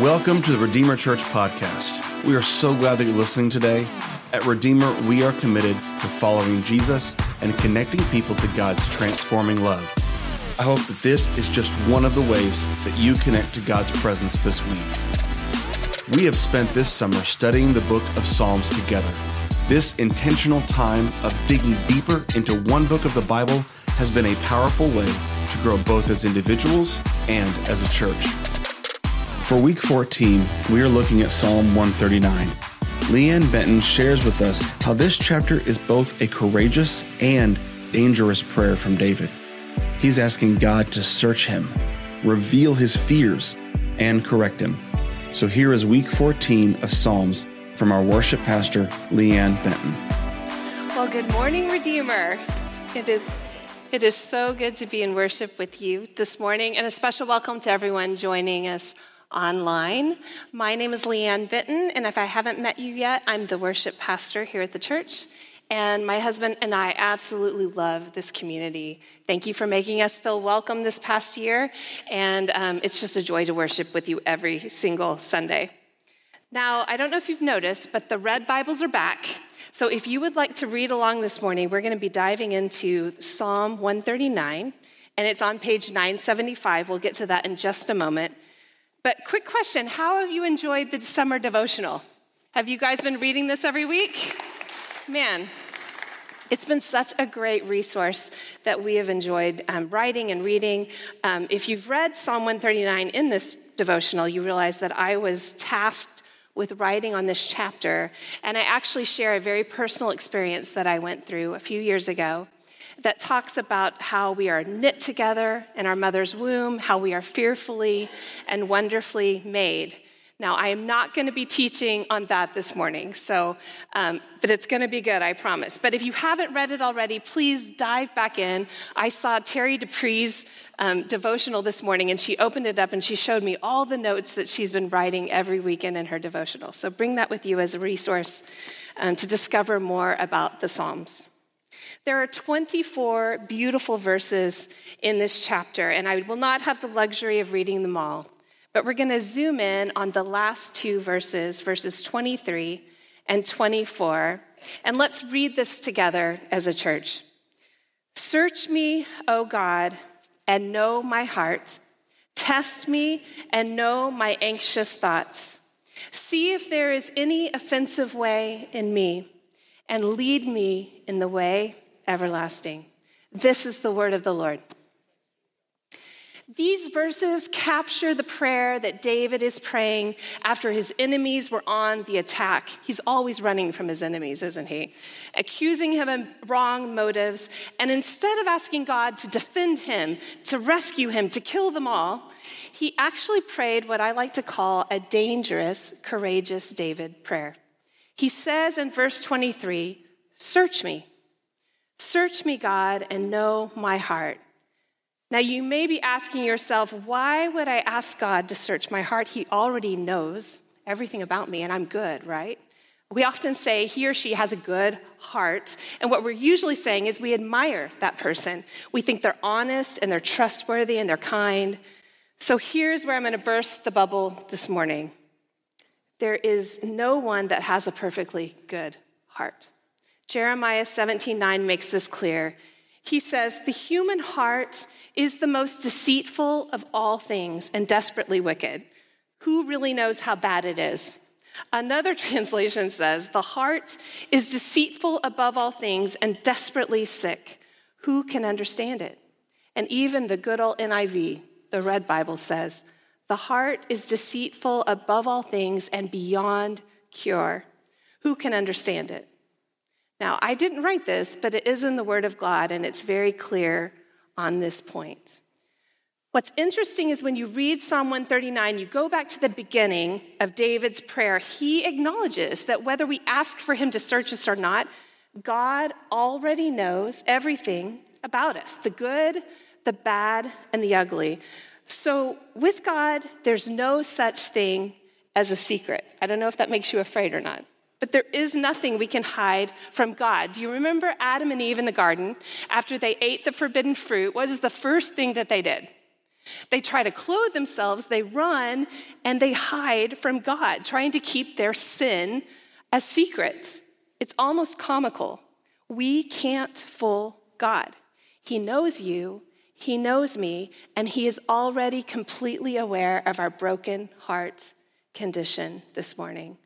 Welcome to the Redeemer Church podcast. We are so glad that you're listening today. At Redeemer, we are committed to following Jesus and connecting people to God's transforming love. I hope that this is just one of the ways that you connect to God's presence this week. We have spent this summer studying the book of Psalms together. This intentional time of digging deeper into one book of the Bible has been a powerful way to grow both as individuals and as a church. For week 14, we are looking at Psalm 139. Leanne Benton shares with us how this chapter is both a courageous and dangerous prayer from David. He's asking God to search him, reveal his fears, and correct him. So here is week 14 of Psalms from our worship pastor, Leanne Benton. Well, good morning, Redeemer. It is it is so good to be in worship with you this morning, and a special welcome to everyone joining us online. My name is Leanne Benton, and if I haven't met you yet, I'm the worship pastor here at the church. And my husband and I absolutely love this community. Thank you for making us feel welcome this past year. And um, it's just a joy to worship with you every single Sunday. Now, I don't know if you've noticed, but the red Bibles are back. So if you would like to read along this morning, we're going to be diving into Psalm 139, and it's on page 975. We'll get to that in just a moment. But quick question How have you enjoyed the summer devotional? Have you guys been reading this every week? Man, it's been such a great resource that we have enjoyed um, writing and reading. Um, if you've read Psalm 139 in this devotional, you realize that I was tasked with writing on this chapter, and I actually share a very personal experience that I went through a few years ago that talks about how we are knit together in our mother's womb, how we are fearfully and wonderfully made. Now, I am not going to be teaching on that this morning, so, um, but it's going to be good, I promise. But if you haven't read it already, please dive back in. I saw Terry Dupree's um, devotional this morning, and she opened it up and she showed me all the notes that she's been writing every weekend in her devotional. So bring that with you as a resource um, to discover more about the Psalms. There are 24 beautiful verses in this chapter, and I will not have the luxury of reading them all. But we're going to zoom in on the last two verses, verses 23 and 24, and let's read this together as a church. Search me, O God, and know my heart. Test me and know my anxious thoughts. See if there is any offensive way in me, and lead me in the way everlasting. This is the word of the Lord. These verses capture the prayer that David is praying after his enemies were on the attack. He's always running from his enemies, isn't he? Accusing him of wrong motives. And instead of asking God to defend him, to rescue him, to kill them all, he actually prayed what I like to call a dangerous, courageous David prayer. He says in verse 23 Search me, Search me, God, and know my heart. Now, you may be asking yourself, why would I ask God to search my heart? He already knows everything about me, and I'm good, right? We often say he or she has a good heart. And what we're usually saying is we admire that person. We think they're honest and they're trustworthy and they're kind. So here's where I'm going to burst the bubble this morning there is no one that has a perfectly good heart. Jeremiah 17:9 makes this clear. He says, "The human heart is the most deceitful of all things and desperately wicked. Who really knows how bad it is?" Another translation says, "The heart is deceitful above all things and desperately sick. Who can understand it?" And even the good old NIV, the Red Bible says, "The heart is deceitful above all things and beyond cure. Who can understand it?" Now, I didn't write this, but it is in the Word of God, and it's very clear on this point. What's interesting is when you read Psalm 139, you go back to the beginning of David's prayer. He acknowledges that whether we ask for him to search us or not, God already knows everything about us the good, the bad, and the ugly. So with God, there's no such thing as a secret. I don't know if that makes you afraid or not. But there is nothing we can hide from God. Do you remember Adam and Eve in the garden? After they ate the forbidden fruit, what is the first thing that they did? They try to clothe themselves, they run, and they hide from God, trying to keep their sin a secret. It's almost comical. We can't fool God. He knows you, He knows me, and He is already completely aware of our broken heart condition this morning.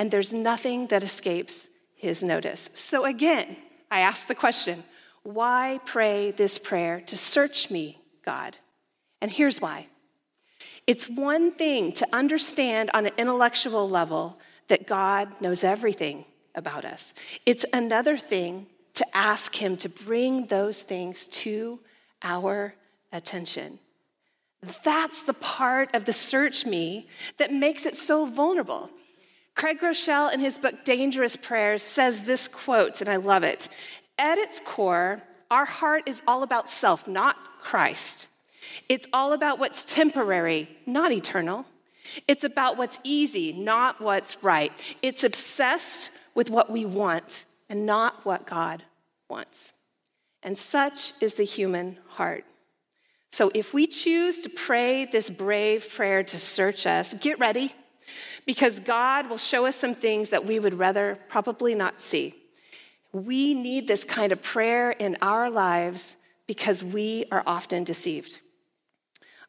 And there's nothing that escapes His notice. So again, I ask the question why pray this prayer to search me, God? And here's why it's one thing to understand on an intellectual level that God knows everything about us, it's another thing to ask Him to bring those things to our attention. That's the part of the search me that makes it so vulnerable. Craig Groeschel, in his book Dangerous Prayers, says this quote, and I love it. At its core, our heart is all about self, not Christ. It's all about what's temporary, not eternal. It's about what's easy, not what's right. It's obsessed with what we want and not what God wants. And such is the human heart. So if we choose to pray this brave prayer to search us, get ready because God will show us some things that we would rather probably not see. We need this kind of prayer in our lives because we are often deceived.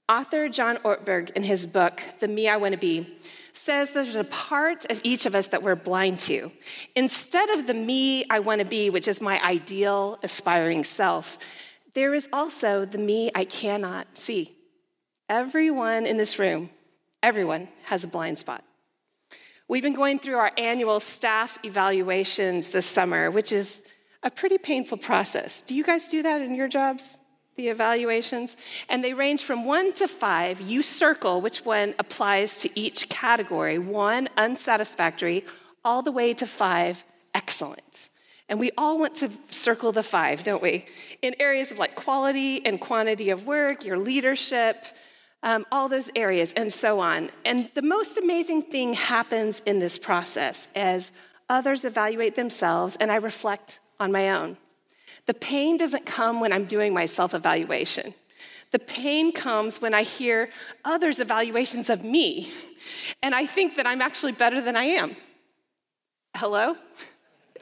Author John Ortberg, in his book, The Me I Want to Be, says there's a part of each of us that we're blind to. Instead of the me I want to be, which is my ideal, aspiring self, there is also the me I cannot see. Everyone in this room, everyone has a blind spot. We've been going through our annual staff evaluations this summer, which is a pretty painful process. Do you guys do that in your jobs? the evaluations, and they range from one to five. You circle which one applies to each category one, unsatisfactory, all the way to five, excellent. And we all want to circle the five, don't we? In areas of like quality and quantity of work, your leadership, um, all those areas, and so on. And the most amazing thing happens in this process as others evaluate themselves and I reflect on my own. The pain doesn't come when I'm doing my self evaluation. The pain comes when I hear others' evaluations of me, and I think that I'm actually better than I am. Hello?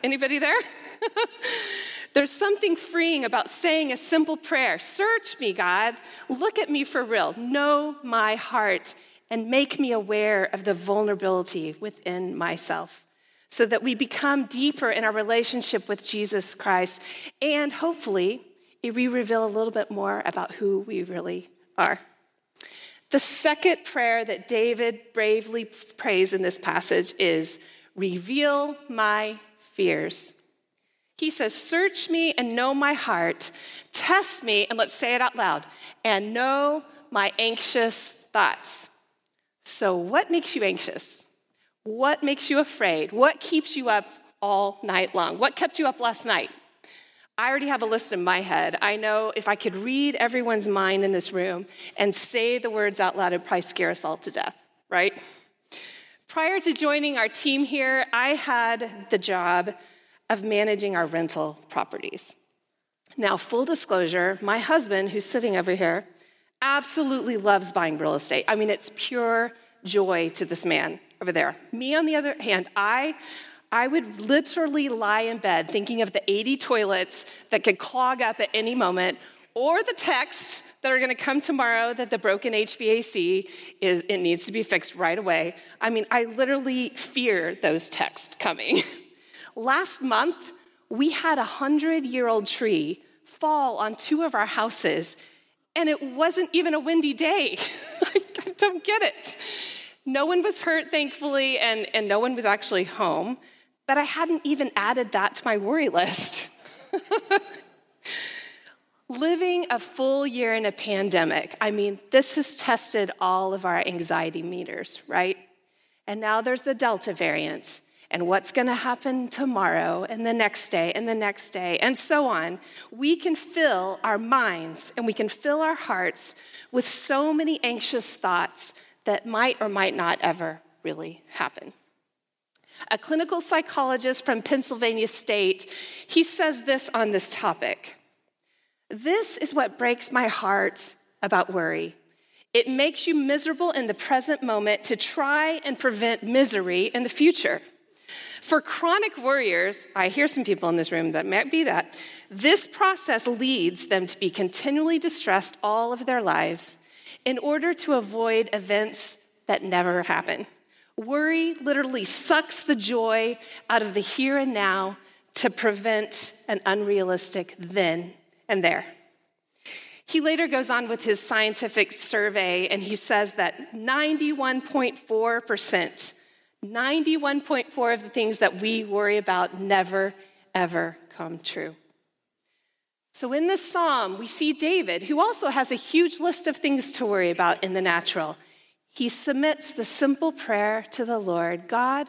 Anybody there? There's something freeing about saying a simple prayer Search me, God. Look at me for real. Know my heart and make me aware of the vulnerability within myself so that we become deeper in our relationship with Jesus Christ. And hopefully, we reveal a little bit more about who we really are. The second prayer that David bravely prays in this passage is Reveal my fears. He says, Search me and know my heart. Test me, and let's say it out loud, and know my anxious thoughts. So, what makes you anxious? What makes you afraid? What keeps you up all night long? What kept you up last night? I already have a list in my head. I know if I could read everyone's mind in this room and say the words out loud, it'd probably scare us all to death, right? Prior to joining our team here, I had the job of managing our rental properties. Now, full disclosure, my husband, who's sitting over here, absolutely loves buying real estate. I mean, it's pure joy to this man over there. Me, on the other hand, I I would literally lie in bed thinking of the 80 toilets that could clog up at any moment, or the texts that are going to come tomorrow that the broken HVAC is it needs to be fixed right away. I mean, I literally fear those texts coming. Last month, we had a hundred year old tree fall on two of our houses, and it wasn't even a windy day. I don't get it. No one was hurt, thankfully, and, and no one was actually home. But I hadn't even added that to my worry list. Living a full year in a pandemic, I mean, this has tested all of our anxiety meters, right? And now there's the Delta variant, and what's going to happen tomorrow, and the next day, and the next day, and so on. We can fill our minds and we can fill our hearts with so many anxious thoughts that might or might not ever really happen. A clinical psychologist from Pennsylvania State, he says this on this topic. This is what breaks my heart about worry. It makes you miserable in the present moment to try and prevent misery in the future. For chronic worriers, I hear some people in this room that might be that, this process leads them to be continually distressed all of their lives in order to avoid events that never happen. Worry literally sucks the joy out of the here and now to prevent an unrealistic then and there. He later goes on with his scientific survey and he says that 91.4%, 91.4 of the things that we worry about never, ever come true. So in this psalm, we see David, who also has a huge list of things to worry about in the natural. He submits the simple prayer to the Lord God,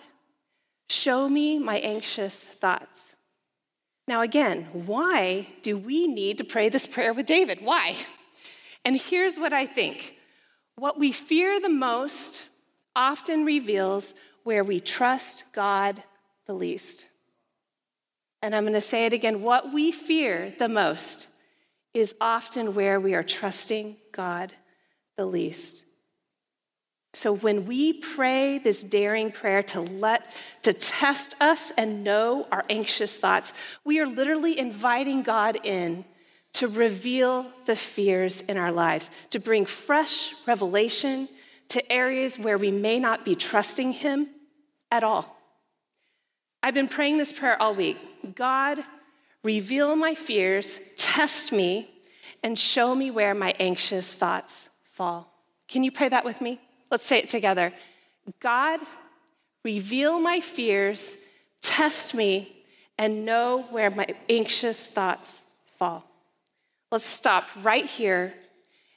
show me my anxious thoughts. Now, again, why do we need to pray this prayer with David? Why? And here's what I think what we fear the most often reveals where we trust God the least. And I'm going to say it again what we fear the most is often where we are trusting God the least. So when we pray this daring prayer to let to test us and know our anxious thoughts, we are literally inviting God in to reveal the fears in our lives, to bring fresh revelation to areas where we may not be trusting him at all. I've been praying this prayer all week. God, reveal my fears, test me, and show me where my anxious thoughts fall. Can you pray that with me? Let's say it together God, reveal my fears, test me, and know where my anxious thoughts fall. Let's stop right here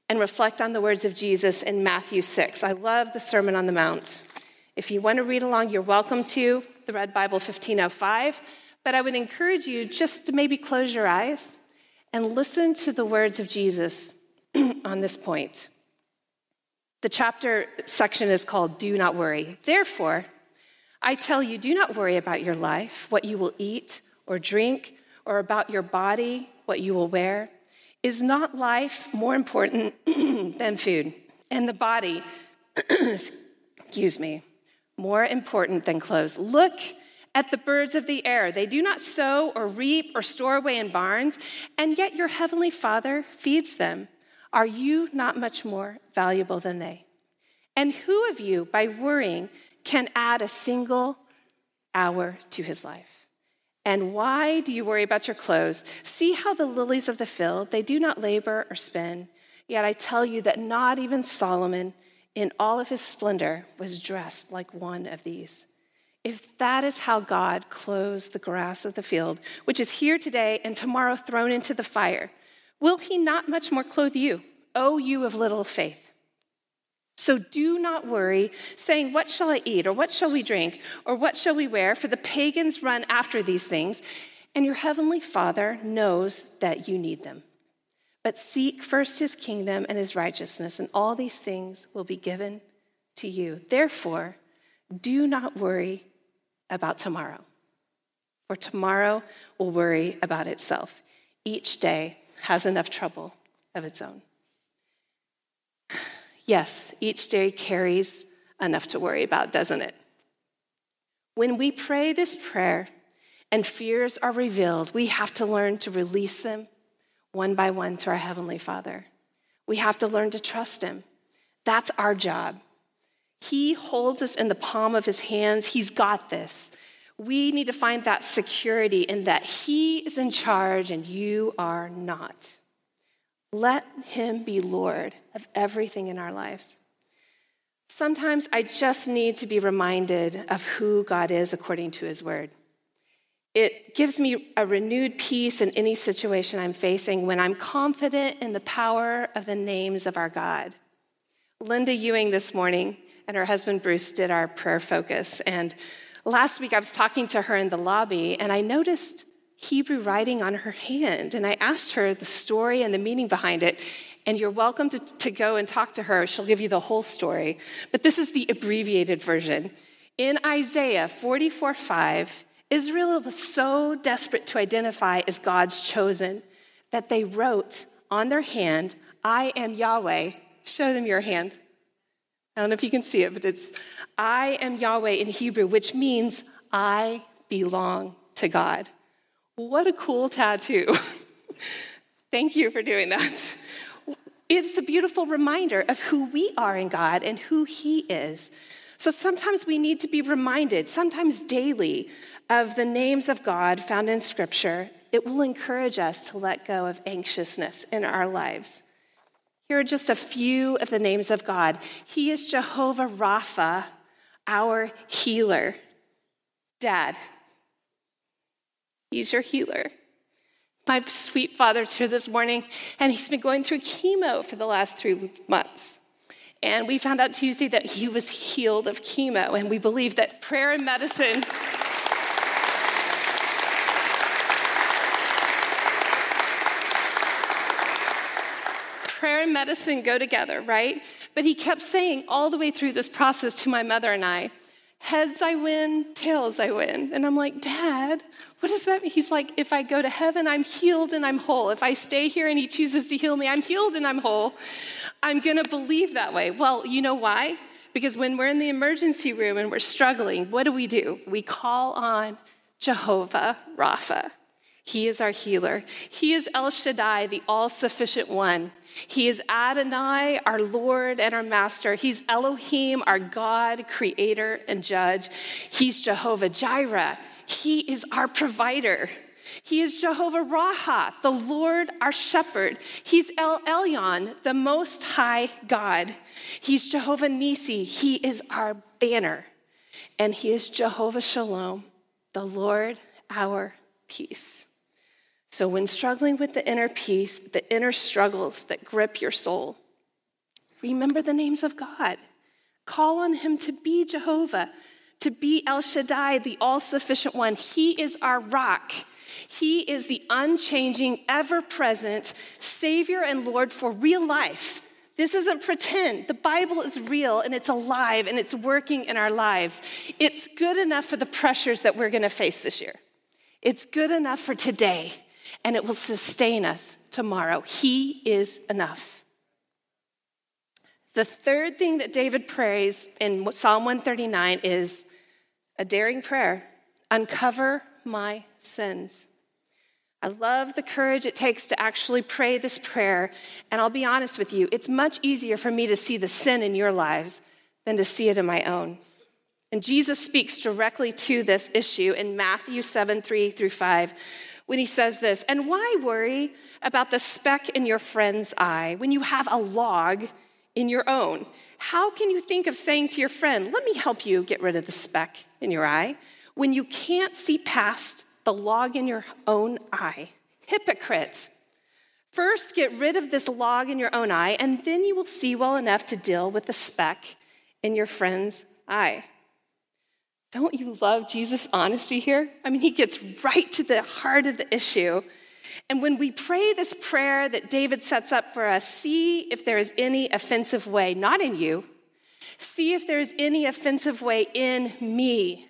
and reflect on the words of Jesus in Matthew 6. I love the Sermon on the Mount. If you want to read along, you're welcome to the Red Bible 1505. But I would encourage you just to maybe close your eyes and listen to the words of Jesus on this point. The chapter section is called Do Not Worry. Therefore, I tell you, do not worry about your life, what you will eat or drink, or about your body, what you will wear. Is not life more important than food? And the body, excuse me, more important than clothes? Look at the birds of the air. They do not sow or reap or store away in barns, and yet your heavenly Father feeds them. Are you not much more valuable than they? And who of you, by worrying, can add a single hour to his life? And why do you worry about your clothes? See how the lilies of the field, they do not labor or spin. Yet I tell you that not even Solomon, in all of his splendor, was dressed like one of these. If that is how God clothes the grass of the field, which is here today and tomorrow thrown into the fire, Will he not much more clothe you, O you of little faith? So do not worry, saying, What shall I eat? Or what shall we drink? Or what shall we wear? For the pagans run after these things, and your heavenly Father knows that you need them. But seek first his kingdom and his righteousness, and all these things will be given to you. Therefore, do not worry about tomorrow, for tomorrow will worry about itself. Each day has enough trouble of its own. Yes, each day carries enough to worry about, doesn't it? When we pray this prayer and fears are revealed, we have to learn to release them one by one to our Heavenly Father. We have to learn to trust Him. That's our job. He holds us in the palm of His hands. He's got this. We need to find that security in that He is in charge and you are not. Let Him be Lord of everything in our lives. Sometimes I just need to be reminded of who God is according to His word. It gives me a renewed peace in any situation I'm facing when I'm confident in the power of the names of our God. Linda Ewing this morning and her husband Bruce did our prayer focus, and Last week, I was talking to her in the lobby, and I noticed Hebrew writing on her hand. And I asked her the story and the meaning behind it. And you're welcome to, to go and talk to her. She'll give you the whole story. But this is the abbreviated version. In Isaiah 44 5, Israel was so desperate to identify as God's chosen that they wrote on their hand, I am Yahweh, Show them your hand. I don't know if you can see it, but it's I am Yahweh in Hebrew, which means I belong to God. What a cool tattoo. Thank you for doing that. It's a beautiful reminder of who we are in God and who He is. So sometimes we need to be reminded, sometimes daily, of the names of God found in Scripture. It will encourage us to let go of anxiousness in our lives. Here are just a few of the names of God. He is Jehovah Rapha, our healer. Dad, He's your healer. My sweet father's here this morning, and he's been going through chemo for the last three months. And we found out Tuesday that he was healed of chemo, and we believe that prayer and medicine. prayer and medicine go together, right? But he kept saying all the way through this process to my mother and I, heads I win, tails I win. And I'm like, Dad, what does that mean? He's like, if I go to heaven, I'm healed and I'm whole. If I stay here and he chooses to heal me, I'm healed and I'm whole. I'm going to believe that way. Well, you know why? Because when we're in the emergency room and we're struggling, what do we do? We call on Jehovah Rapha. He is our healer. He is El Shaddai, the all sufficient one. He is Adonai, our Lord and our Master. He's Elohim, our God, creator, and judge. He's Jehovah Jireh. He is our provider. He is Jehovah Raah, the Lord our shepherd. He's El Elyon, the most high God. He's Jehovah Nissi. He is our banner. And he is Jehovah Shalom, the Lord our peace. So, when struggling with the inner peace, the inner struggles that grip your soul, remember the names of God. Call on Him to be Jehovah, to be El Shaddai, the all sufficient one. He is our rock. He is the unchanging, ever present Savior and Lord for real life. This isn't pretend. The Bible is real and it's alive and it's working in our lives. It's good enough for the pressures that we're going to face this year. It's good enough for today and it will sustain us tomorrow. He is enough. The third thing that David prays in Psalm 139 is a daring prayer uncover my sins. I love the courage it takes to actually pray this prayer. And I'll be honest with you, it's much easier for me to see the sin in your lives than to see it in my own. And Jesus speaks directly to this issue in Matthew 7 3 through 5, when he says this. And why worry about the speck in your friend's eye when you have a log in your own? How can you think of saying to your friend, Let me help you get rid of the speck in your eye, when you can't see past the log in your own eye? Hypocrite. First, get rid of this log in your own eye, and then you will see well enough to deal with the speck in your friend's eye. Don't you love Jesus' honesty here? I mean, he gets right to the heart of the issue. And when we pray this prayer that David sets up for us, see if there is any offensive way, not in you, see if there is any offensive way in me.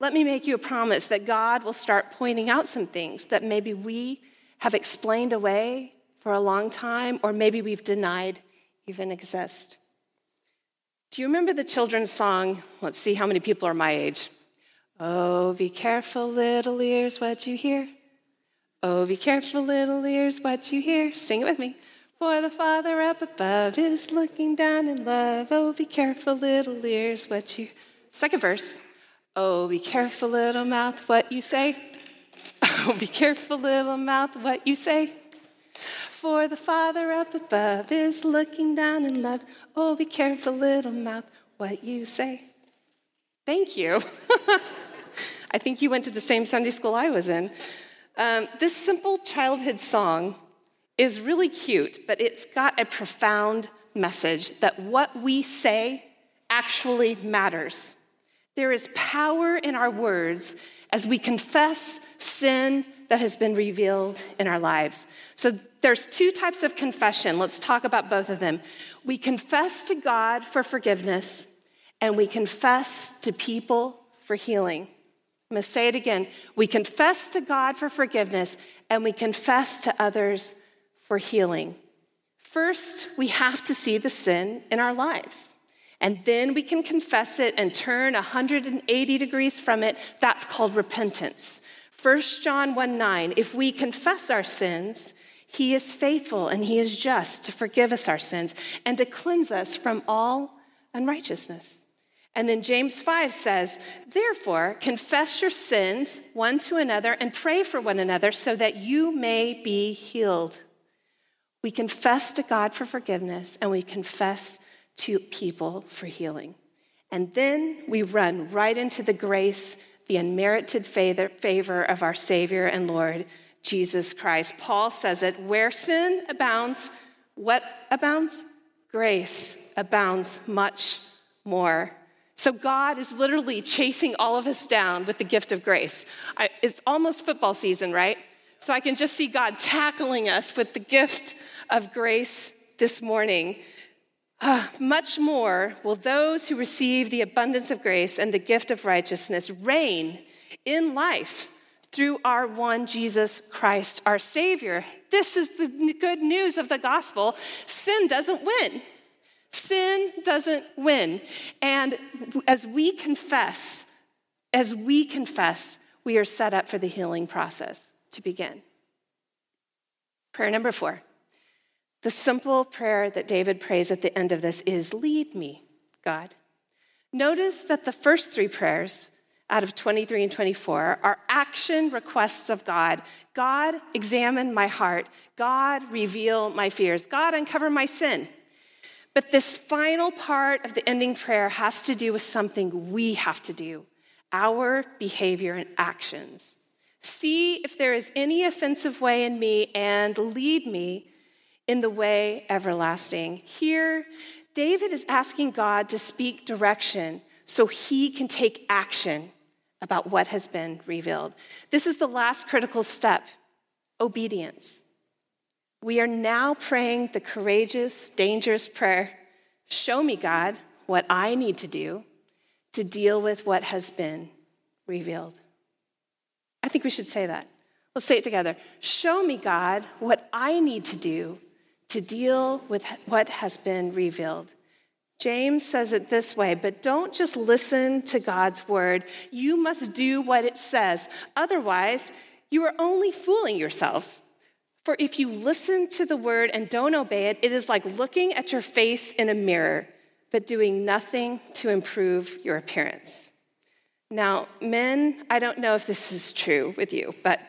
Let me make you a promise that God will start pointing out some things that maybe we have explained away for a long time, or maybe we've denied even exist. Do you remember the children's song? Let's see how many people are my age. Oh, be careful, little ears, what you hear. Oh, be careful, little ears, what you hear. Sing it with me. For the Father up above is looking down in love. Oh, be careful, little ears, what you. Second verse. Oh, be careful, little mouth, what you say. Oh, be careful, little mouth, what you say. For the Father up above is looking down in love. Oh, be careful, little mouth, what you say. Thank you. I think you went to the same Sunday school I was in. Um, this simple childhood song is really cute, but it's got a profound message that what we say actually matters. There is power in our words as we confess sin that has been revealed in our lives. So there's two types of confession. Let's talk about both of them. We confess to God for forgiveness, and we confess to people for healing. I'm going to say it again. We confess to God for forgiveness, and we confess to others for healing. First, we have to see the sin in our lives. And then we can confess it and turn 180 degrees from it. That's called repentance. 1 John 1 9, if we confess our sins, he is faithful and he is just to forgive us our sins and to cleanse us from all unrighteousness. And then James 5 says, Therefore, confess your sins one to another and pray for one another so that you may be healed. We confess to God for forgiveness and we confess to people for healing. And then we run right into the grace, the unmerited favor of our Savior and Lord, Jesus Christ. Paul says it where sin abounds, what abounds? Grace abounds much more. So God is literally chasing all of us down with the gift of grace. I, it's almost football season, right? So I can just see God tackling us with the gift of grace this morning. Much more will those who receive the abundance of grace and the gift of righteousness reign in life through our one Jesus Christ, our Savior. This is the good news of the gospel. Sin doesn't win. Sin doesn't win. And as we confess, as we confess, we are set up for the healing process to begin. Prayer number four. The simple prayer that David prays at the end of this is Lead me, God. Notice that the first three prayers out of 23 and 24 are action requests of God. God, examine my heart. God, reveal my fears. God, uncover my sin. But this final part of the ending prayer has to do with something we have to do our behavior and actions. See if there is any offensive way in me and lead me in the way everlasting. Here, David is asking God to speak direction so he can take action about what has been revealed. This is the last critical step obedience. We are now praying the courageous, dangerous prayer Show me, God, what I need to do to deal with what has been revealed. I think we should say that. Let's say it together. Show me, God, what I need to do to deal with what has been revealed. James says it this way, but don't just listen to God's word. You must do what it says. Otherwise, you are only fooling yourselves. For if you listen to the word and don't obey it, it is like looking at your face in a mirror, but doing nothing to improve your appearance. Now, men, I don't know if this is true with you, but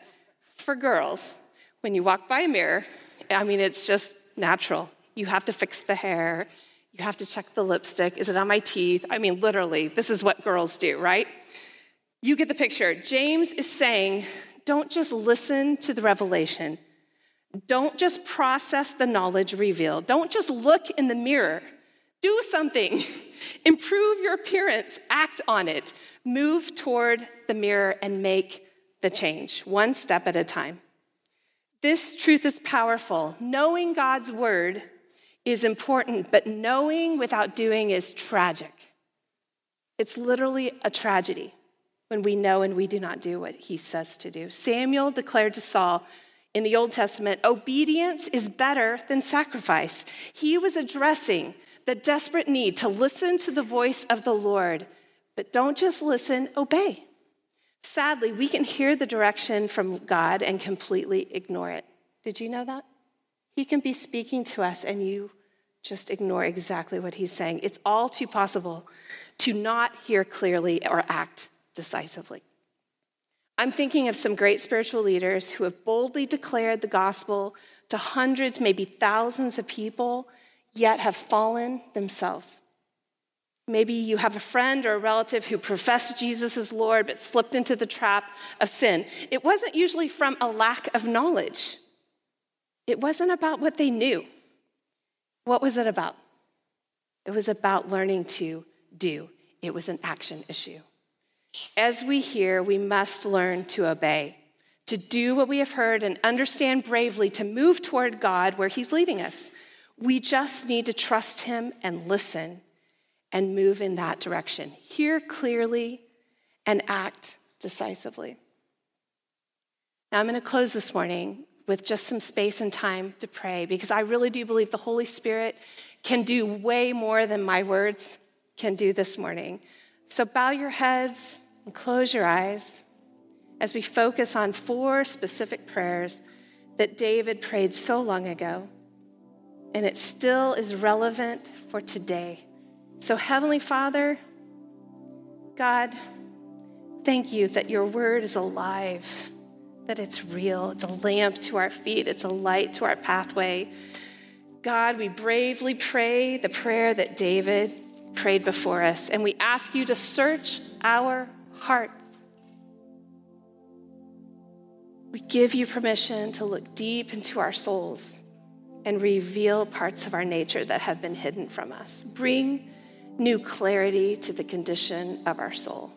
for girls, when you walk by a mirror, I mean, it's just natural. You have to fix the hair, you have to check the lipstick. Is it on my teeth? I mean, literally, this is what girls do, right? You get the picture. James is saying, don't just listen to the revelation. Don't just process the knowledge revealed. Don't just look in the mirror. Do something. Improve your appearance. Act on it. Move toward the mirror and make the change, one step at a time. This truth is powerful. Knowing God's word is important, but knowing without doing is tragic. It's literally a tragedy when we know and we do not do what he says to do. Samuel declared to Saul in the Old Testament, obedience is better than sacrifice. He was addressing the desperate need to listen to the voice of the Lord, but don't just listen, obey. Sadly, we can hear the direction from God and completely ignore it. Did you know that? He can be speaking to us and you just ignore exactly what he's saying. It's all too possible to not hear clearly or act decisively. I'm thinking of some great spiritual leaders who have boldly declared the gospel to hundreds, maybe thousands of people, yet have fallen themselves. Maybe you have a friend or a relative who professed Jesus as Lord but slipped into the trap of sin. It wasn't usually from a lack of knowledge, it wasn't about what they knew. What was it about? It was about learning to do, it was an action issue. As we hear, we must learn to obey, to do what we have heard and understand bravely to move toward God where He's leading us. We just need to trust Him and listen and move in that direction. Hear clearly and act decisively. Now, I'm going to close this morning with just some space and time to pray because I really do believe the Holy Spirit can do way more than my words can do this morning. So bow your heads and close your eyes as we focus on four specific prayers that David prayed so long ago, and it still is relevant for today. So, Heavenly Father, God, thank you that your word is alive, that it's real. It's a lamp to our feet, it's a light to our pathway. God, we bravely pray the prayer that David prayed before us, and we ask you to search our hearts. We give you permission to look deep into our souls and reveal parts of our nature that have been hidden from us. Bring new clarity to the condition of our soul.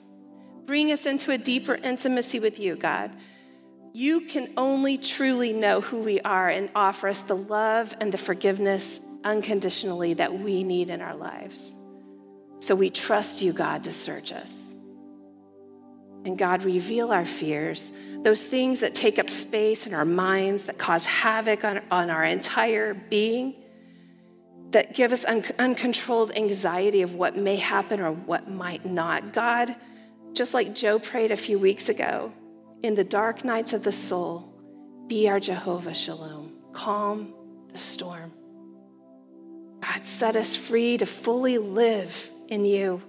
Bring us into a deeper intimacy with you, God. You can only truly know who we are and offer us the love and the forgiveness unconditionally that we need in our lives. So we trust you, God, to search us. And God, reveal our fears, those things that take up space in our minds, that cause havoc on, on our entire being, that give us un- uncontrolled anxiety of what may happen or what might not. God, just like Joe prayed a few weeks ago, in the dark nights of the soul, be our Jehovah Shalom. Calm the storm. God, set us free to fully live in you.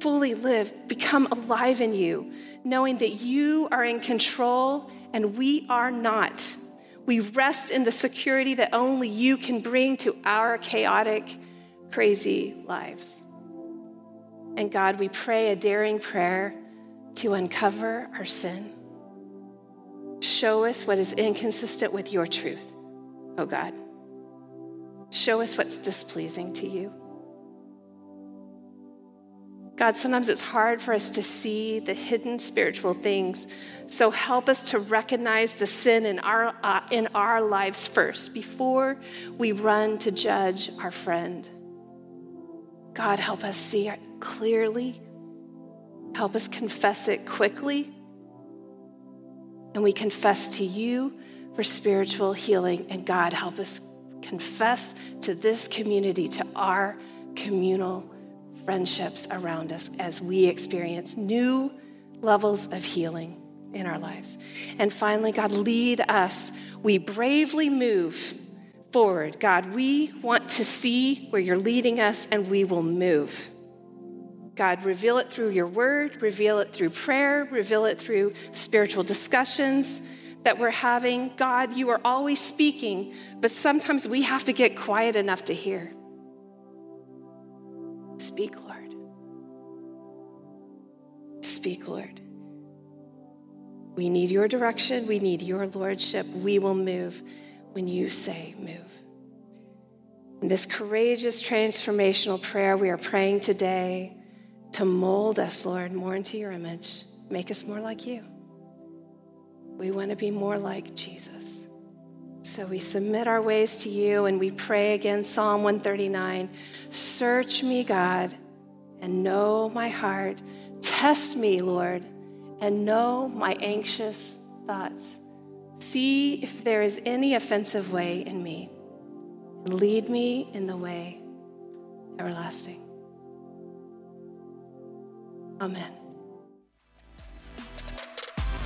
Fully live, become alive in you, knowing that you are in control and we are not. We rest in the security that only you can bring to our chaotic, crazy lives. And God, we pray a daring prayer to uncover our sin. Show us what is inconsistent with your truth, oh God. Show us what's displeasing to you. God, sometimes it's hard for us to see the hidden spiritual things. So help us to recognize the sin in our, uh, in our lives first before we run to judge our friend. God, help us see it clearly. Help us confess it quickly. And we confess to you for spiritual healing. And God, help us confess to this community, to our communal friendships around us as we experience new levels of healing in our lives. And finally, God, lead us. We bravely move forward. God, we want to see where you're leading us and we will move. God, reveal it through your word, reveal it through prayer, reveal it through spiritual discussions that we're having. God, you are always speaking, but sometimes we have to get quiet enough to hear. Speak, Lord. Speak, Lord. We need your direction. We need your lordship. We will move when you say move. In this courageous transformational prayer we are praying today to mold us, Lord, more into your image, make us more like you. We want to be more like Jesus. So we submit our ways to you and we pray again Psalm 139 Search me, God, and know my heart. Test me, Lord, and know my anxious thoughts. See if there is any offensive way in me, lead me in the way everlasting. Amen.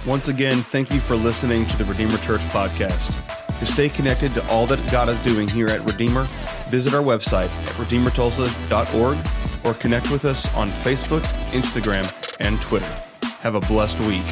Once again, thank you for listening to the Redeemer Church podcast. To stay connected to all that God is doing here at Redeemer, visit our website at redeemertulsa.org or connect with us on Facebook, Instagram, and Twitter. Have a blessed week.